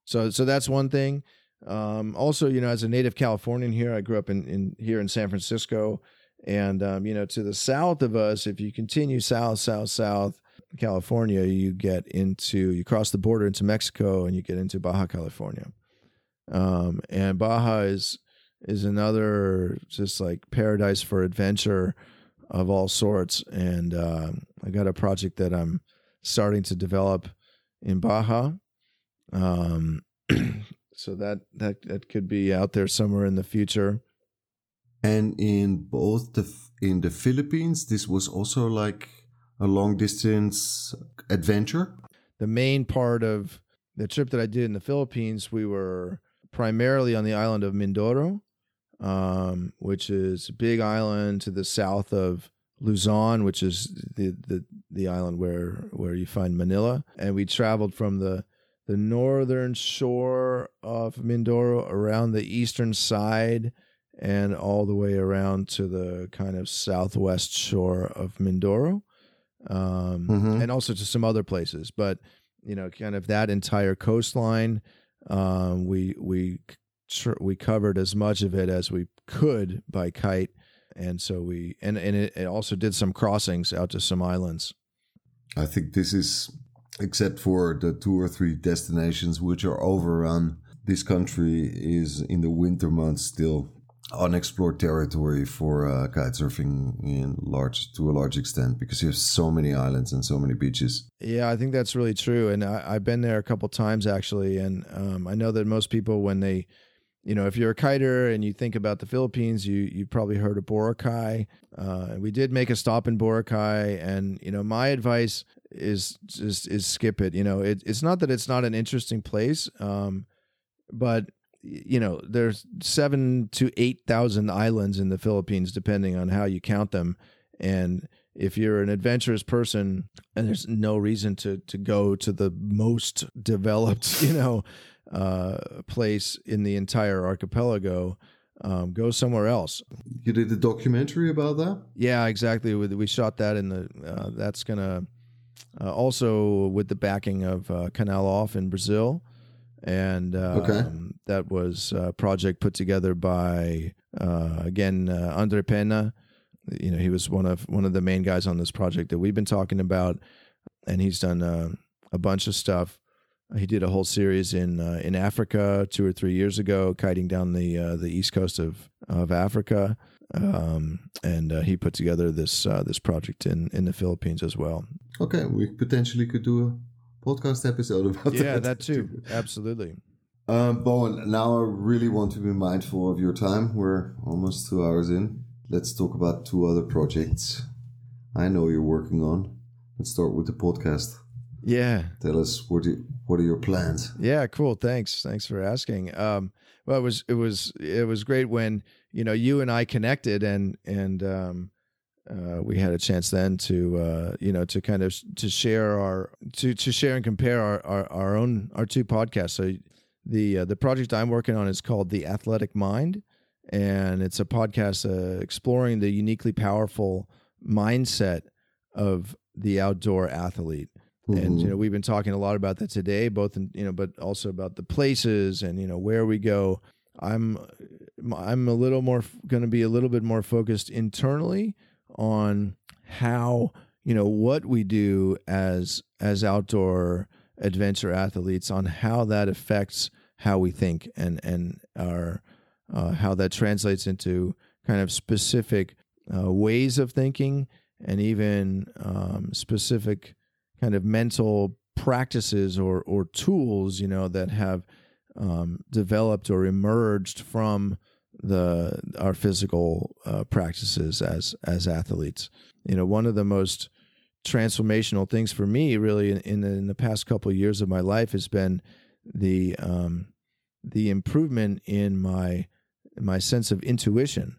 so so that's one thing. Um, also, you know, as a native Californian here, I grew up in, in here in San Francisco, and um, you know, to the south of us, if you continue south, south, south, California, you get into you cross the border into Mexico, and you get into Baja California. Um, and Baja is is another just like paradise for adventure of all sorts. And um I got a project that I'm starting to develop in Baja. Um, so that that that could be out there somewhere in the future. And in both the in the Philippines, this was also like a long distance adventure. the main part of the trip that I did in the Philippines, we were primarily on the island of Mindoro, um, which is a big island to the south of Luzon, which is the, the, the island where, where you find Manila. And we traveled from the, the northern shore of Mindoro around the eastern side and all the way around to the kind of southwest shore of Mindoro. Um, Mhm. and also to some other places. But you know, kind of that entire coastline, um, we we we covered as much of it as we could by kite, and so we and and it, it also did some crossings out to some islands. I think this is, except for the two or three destinations which are overrun, this country is in the winter months still unexplored territory for uh, kite surfing in large to a large extent because you have so many islands and so many beaches. Yeah, I think that's really true, and I, I've been there a couple times actually, and um, I know that most people when they, you know, if you're a kiter and you think about the Philippines, you you probably heard of Boracay. Uh, we did make a stop in Boracay, and you know, my advice is just is skip it. You know, it, it's not that it's not an interesting place, um, but you know, there's seven to eight thousand islands in the Philippines, depending on how you count them, and if you're an adventurous person and there's no reason to to go to the most developed you know uh place in the entire archipelago um go somewhere else. You did a documentary about that? yeah exactly. We, we shot that in the uh, that's gonna uh, also with the backing of uh, Canal OFF in brazil and uh, Okay. um, that was a project put together by uh, again uh, andre pena you know he was one of one of the main guys on this project that we've been talking about and he's done uh, a bunch of stuff he did a whole series in uh, in Africa two or three years ago, kiting down the uh, the east coast of of Africa, um, and uh, he put together this uh, this project in in the Philippines as well. Okay, we potentially could do a podcast episode about that. Yeah, that too, absolutely. Um, Bowen, now I really want to be mindful of your time. We're almost two hours in. Let's talk about two other projects I know you're working on. Let's start with the podcast. Yeah, Tell us what you, what are your plans? Yeah, cool. Thanks. Thanks for asking. Um, well, it was it was it was great when you know you and I connected and and um, uh, we had a chance then to uh, you know to kind of to share our to to share and compare our our, our own our two podcasts. So the uh, the project I'm working on is called The Athletic Mind, and it's a podcast uh, exploring the uniquely powerful mindset of the outdoor athlete and you Mhm. know we've been talking a lot about that today both in you know but also about the places and you know where we go i'm i'm a little more going to be a little bit more focused internally on how you know what we do as as outdoor adventure athletes on how that affects how we think and and our uh, how that translates into kind of specific uh, ways of thinking and even um, specific kind of mental practices or or tools you know that have um, developed or emerged from the our physical uh, practices as as athletes. You know one of the most transformational things for me really in, in the, in the past couple of years of my life has been the um, the improvement in my my sense of intuition.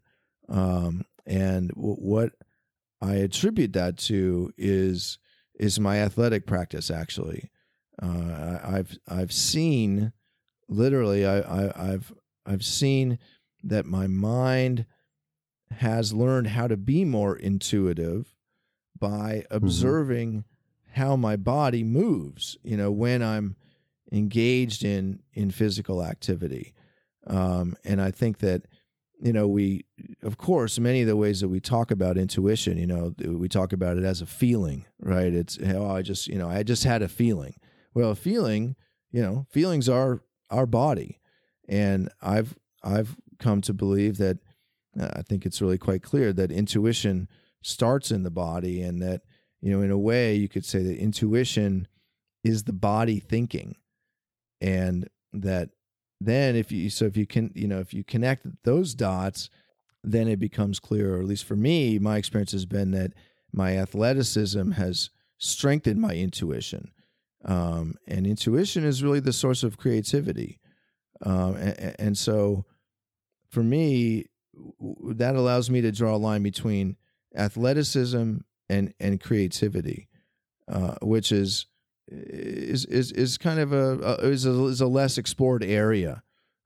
Um, and w- what I attribute that to is is my athletic practice actually. Uh, I, I've I've seen literally I, I I've I've seen that my mind has learned how to be more intuitive by observing how my body moves you know when i'm engaged in in physical activity. Um, and i think that you know we of course many of the ways that we talk about intuition you know we talk about it as a feeling right? It's oh i just you know i just had a feeling. Well a feeling you know feelings are our body. And i've i've come to believe that uh, i think it's really quite clear that intuition starts in the body and that you know in a way you could say that intuition is the body thinking. And that then if you so if you can you know if you connect those dots then it becomes clear or at least for me my experience has been that my athleticism has strengthened my intuition. Um, and intuition is really the source of creativity. Um, and, and so for me that allows me to draw a line between athleticism and and creativity uh, which is is is is kind of a, a is a is a less explored area.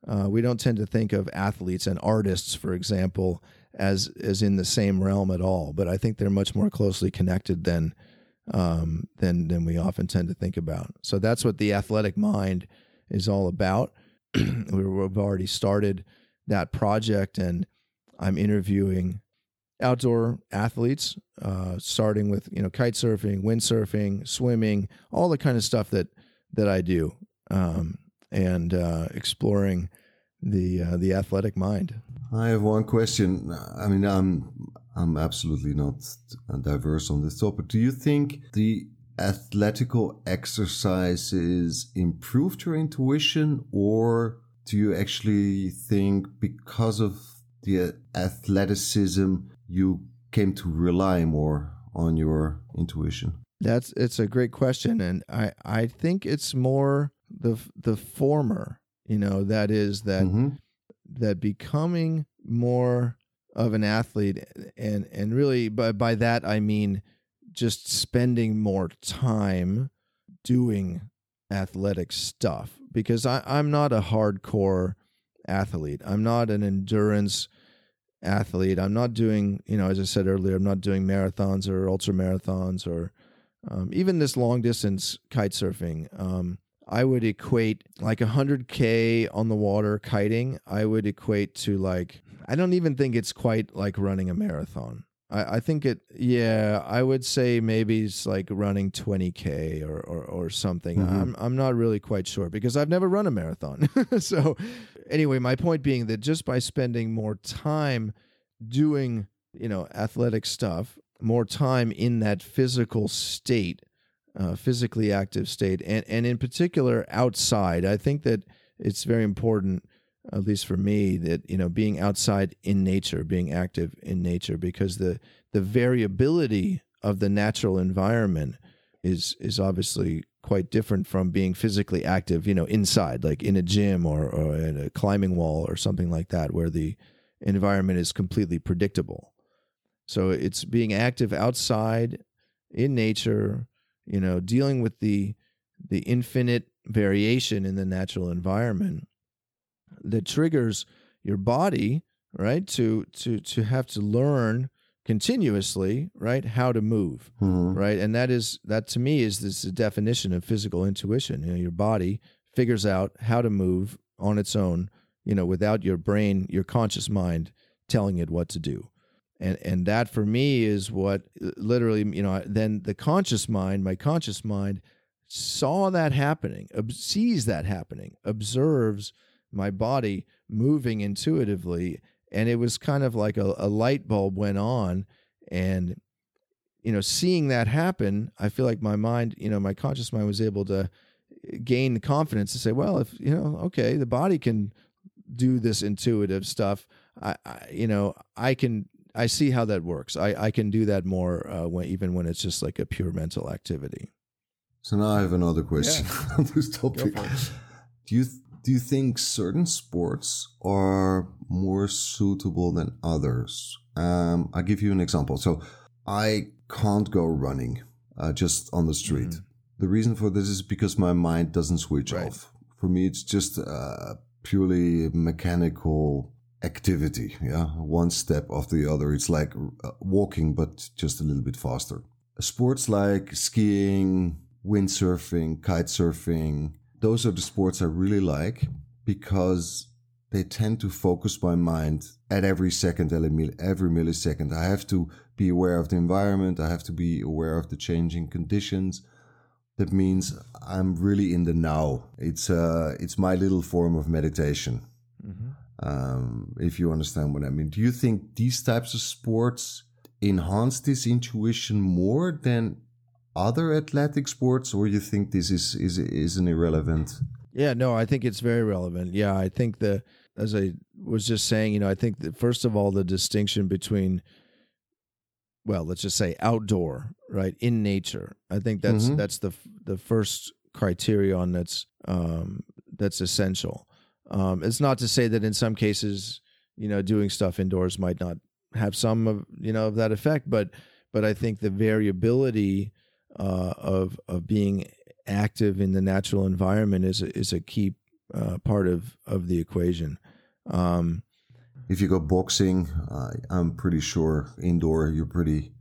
Uh, we don't tend to think of athletes and artists, for example, as as in the same realm at all. But I think they're much more closely connected than um, than than we often tend to think about. So that's what the athletic mind is all about. We've already started that project, and I'm interviewing outdoor athletes, uh, starting with you know kite surfing, windsurfing, swimming, all the kind of stuff that that I do, um, and uh, exploring the uh, the athletic mind. I have one question. I mean, I'm I'm absolutely not diverse on this topic. Do you think the athletical exercises improved your intuition, or do you actually think because of the athleticism you came to rely more on your intuition? That's it's a great question, and I I think it's more the the former. You know, that is that mm-hmm. that becoming more of an athlete, and and really by by that I mean just spending more time doing athletic stuff because I, I'm not a hardcore athlete. I'm not an endurance athlete. I'm not doing, you know, as I said earlier, I'm not doing marathons or ultra marathons or um, even this long distance kite surfing. Um, I would equate like 100K on the water kiting, I would equate to like, I don't even think it's quite like running a marathon. I, I think it, yeah, I would say maybe it's like running 20K or, or, or something. Mm-hmm. I'm, I'm not really quite sure because I've never run a marathon. so, anyway, my point being that just by spending more time doing, you know, athletic stuff, more time in that physical state, uh, physically active state, and, and in particular outside, I think that it's very important at least for me, that you know, being outside in nature, being active in nature, because the the variability of the natural environment is is obviously quite different from being physically active, you know, inside, like in a gym or, or in a climbing wall or something like that, where the environment is completely predictable. So it's being active outside in nature, you know, dealing with the the infinite variation in the natural environment that triggers your body right to to to have to learn continuously right how to move mm-hmm. right? And that is that to me is this definition of physical intuition. You know your body figures out how to move on its own you know without your brain your conscious mind telling it what to do. And and that for me is what literally you know then the conscious mind my conscious mind saw that happening sees that happening observes my body moving intuitively and it was kind of like a, a light bulb went on and you know seeing that happen i feel like my mind you know my conscious mind was able to gain the confidence to say well if you know okay the body can do this intuitive stuff i, I you know i can i see how that works. I i can do that more uh, when even when it's just like a pure mental activity. So now i have another question yeah. on this topic. do you do you think certain sports are more suitable than others? Um, I'll give you an example. So I can't go running uh, just on the street. Mm-hmm. The reason for this is because my mind doesn't switch right. off. For me, it's just a purely mechanical activity. Yeah, one step after the other. It's like uh, walking, but just a little bit faster. Sports like skiing, windsurfing, kite surfing, those are the sports I really like because they tend to focus my mind at every second, every millisecond. I have to be aware of the environment. I have to be aware of the changing conditions. That means I'm really in the now. It's uh, it's my little form of meditation. Mm-hmm. Um, if you understand what I mean. Do you think these types of sports enhance this intuition more than other athletic sports, or you think this is is is an irrelevant? Yeah, no, I think it's very relevant. Yeah, I think the as I was just saying, you know, I think that first of all the distinction between well, let's just say outdoor, right, in nature. I think that's mm-hmm. that's the the first criterion that's um, that's essential. Um, it's not to say that in some cases, you know, doing stuff indoors might not have some of you know of that effect, but but I think the variability uh, of of being active in the natural environment is a, is a key uh, part of of the equation. Um, if you go boxing, uh, I'm pretty sure indoor you're pretty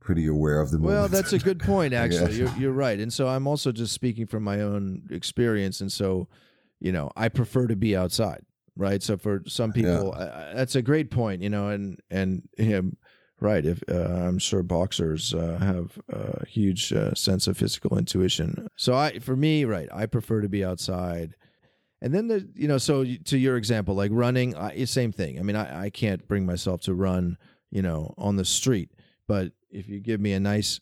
pretty aware of the movement. Well, that's a good point. Actually, you're, you're right. And so I'm also just speaking from my own experience. And so, you know, I prefer to be outside, right? So for some people, I, I- that's a great point. You know, and and him, right? If uh, I'm sure boxers uh, have a huge uh, sense of physical intuition. So I, for me, right, I prefer to be outside. And then the, you know, so to your example, like running, I, same thing. I mean, I, I can't bring myself to run, you know, on the street, but if you give me a nice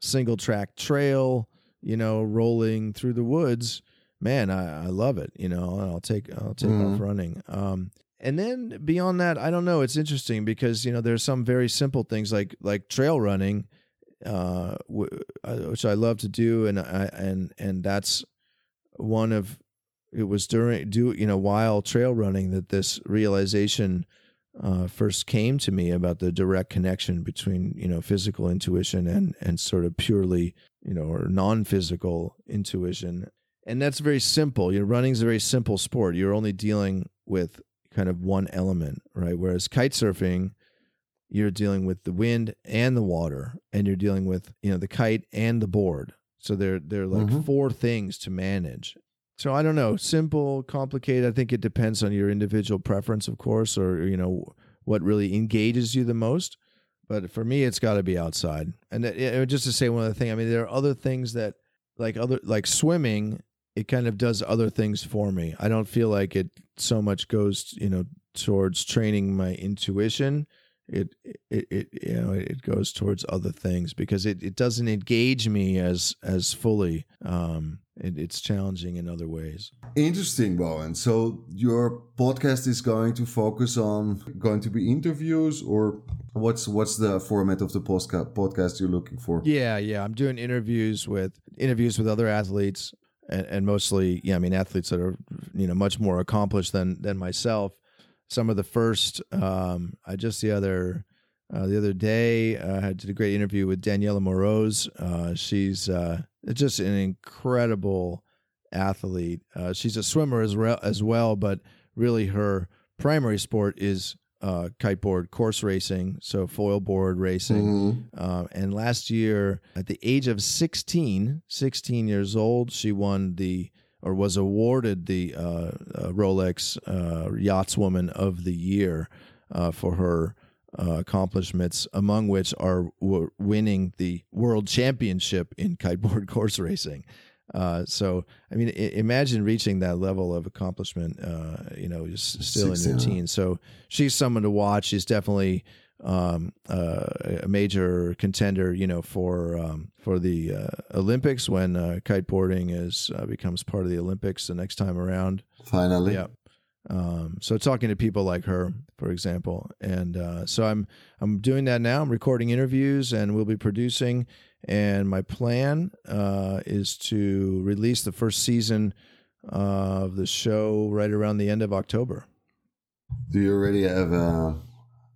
single track trail, you know, rolling through the woods, man, I, I love it. You know, I'll take I'll take Mhm. off running. Um, and then beyond that, I don't know. It's interesting because you know there's some very simple things like like trail running, uh, uh, which I love to do, and I and and that's one of it was during do you know while trail running that this realization uh, first came to me about the direct connection between you know physical intuition and and sort of purely you know or non-physical intuition. And that's very simple. You know running's a very simple sport. You're only dealing with kind of one element right whereas kite surfing you're dealing with the wind and the water and you're dealing with you know the kite and the board so they're they're like Mhm. four things to manage so I don't know, simple, complicated. I think it depends on your individual preference, of course, or you know what really engages you the most. But for me, it's got to be outside. And it, it- just to say one other thing, I mean, there are other things that, like other like swimming, it kind of does other things for me. I don't feel like it so much goes, you know, towards training my intuition. It, it, it you know, it goes towards other things because it, it doesn't engage me as as fully. Um, it, it's challenging in other ways. Interesting, Bowen. So your podcast is going to focus on going to be interviews, or what's what's the format of the postca- podcast you're looking for? Yeah, yeah. I'm doing interviews with interviews with other athletes, and, and mostly, yeah. I mean, athletes that are you know much more accomplished than than myself. Some of the first, um, I just the other uh, the other day uh, I did a great interview with Daniela Moroz. Uh, she's uh, just an incredible athlete. Uh, she's a swimmer as, re- as well, but really her primary sport is uh, kiteboard course racing, so foil board racing. Mhm. Uh, and last year, at the age of 16, 16 years old, she won the or was awarded the uh, uh, Rolex uh, Yachtswoman of the Year uh, for her uh, accomplishments, among which are w- winning the World Championship in kiteboard course racing. Uh, so, I mean, I- imagine reaching that level of accomplishment. Uh, you know, just still in your teens. So she's someone to watch. She's definitely um, uh, a major contender, you know, for um, for the uh, Olympics when uh, kiteboarding is uh, becomes part of the Olympics the next time around. Finally, Yeah. Um, so talking to people like her, for example, and uh, so I'm I'm doing that now. I'm recording interviews, and we'll be producing. And my plan uh, is to release the first season of the show right around the end of October. do you already have uh,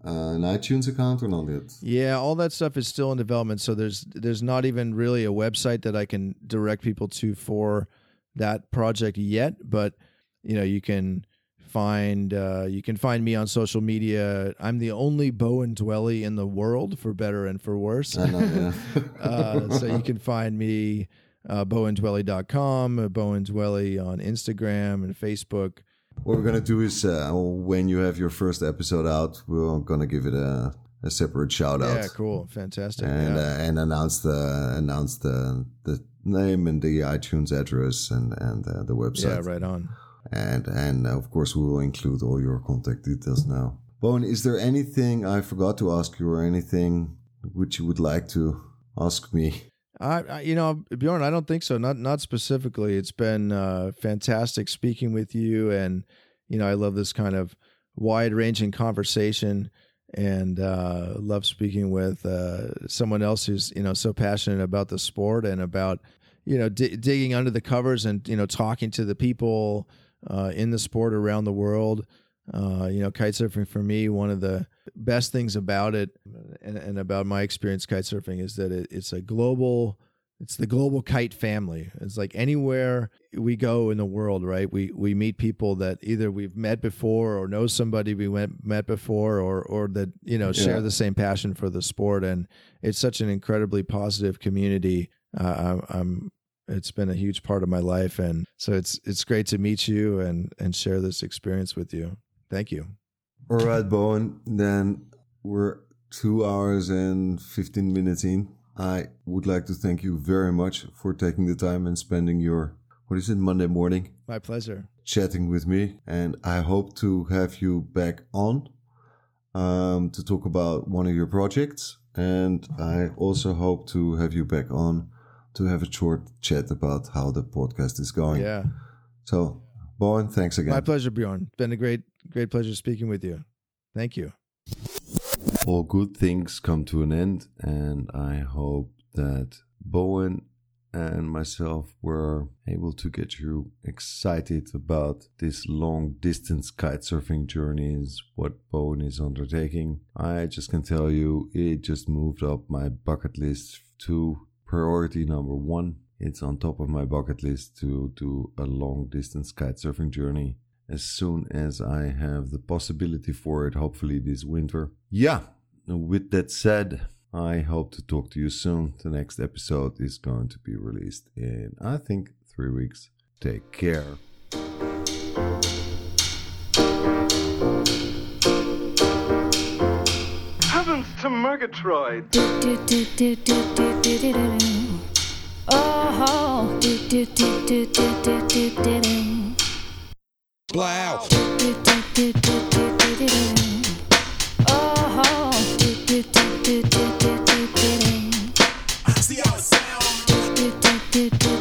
an iTunes account or not yet? Yeah, all that stuff is still in development. So there's there's not even really a website that I can direct people to for that project yet. But you know, you can find uh, you can find me on social media. I'm the only Bowen Dwelly in the world, for better and for worse. Know, yeah. uh, so you can find me uh, bowendwelly.com, uh, Bowen Dwelly on Instagram and Facebook. What we're gonna do is uh, when you have your first episode out, we're gonna give it a, a separate shout out. Yeah, cool, fantastic. and yeah. uh, and announce the announce the the name and the iTunes address and and uh, the website. yeah, right on. And and of course we will include all your contact details now. Bowen, is there anything I forgot to ask you or anything which you would like to ask me? I, I you know Bjorn, I don't think so. Not not specifically. It's been uh, fantastic speaking with you, and you know I love this kind of wide ranging conversation, and uh, love speaking with uh, someone else who's you know so passionate about the sport and about you know di- digging under the covers and you know talking to the people uh, in the sport around the world. Uh, you know, kite surfing for me, one of the best things about it and, and about my experience kite surfing is that it, it's a global it's the global kite family. It's like anywhere we go in the world, right? We we meet people that either we've met before or know somebody we went met before or or that, you know, share Yeah. the same passion for the sport and it's such an incredibly positive community. Uh, I'm, I'm it's been a huge part of my life and so it's it's great to meet you and and share this experience with you. Thank you. All right, Bowen. Then we're two hours and 15 minutes in. I would like to thank you very much for taking the time and spending your, what is it, Monday morning My pleasure. chatting with me. And I hope to have you back on um, to talk about one of your projects. And I also hope to have you back on to have a short chat about how the podcast is going. Yeah. So, Bowen, thanks again. My pleasure, Bjorn. Been a great great pleasure speaking with you. Thank you. all good things come to an end, and I hope that Bowen and myself were able to get you excited about this long distance kite surfing journey. Is what Bowen is undertaking. I just can tell you, it just moved up my bucket list to priority number one. It's on top of my bucket list to do a long distance kite surfing journey as soon as I have the possibility for it, hopefully this winter. Yeah, with that said, I hope to talk to you soon. The next episode is going to be released in, I think, three weeks. Take care. Murgatroyd! Oh, do do do do do do do do do. Blow. Do do do do do do do do. Oh, do do do do do do do do. See how it sound? Do do do do do do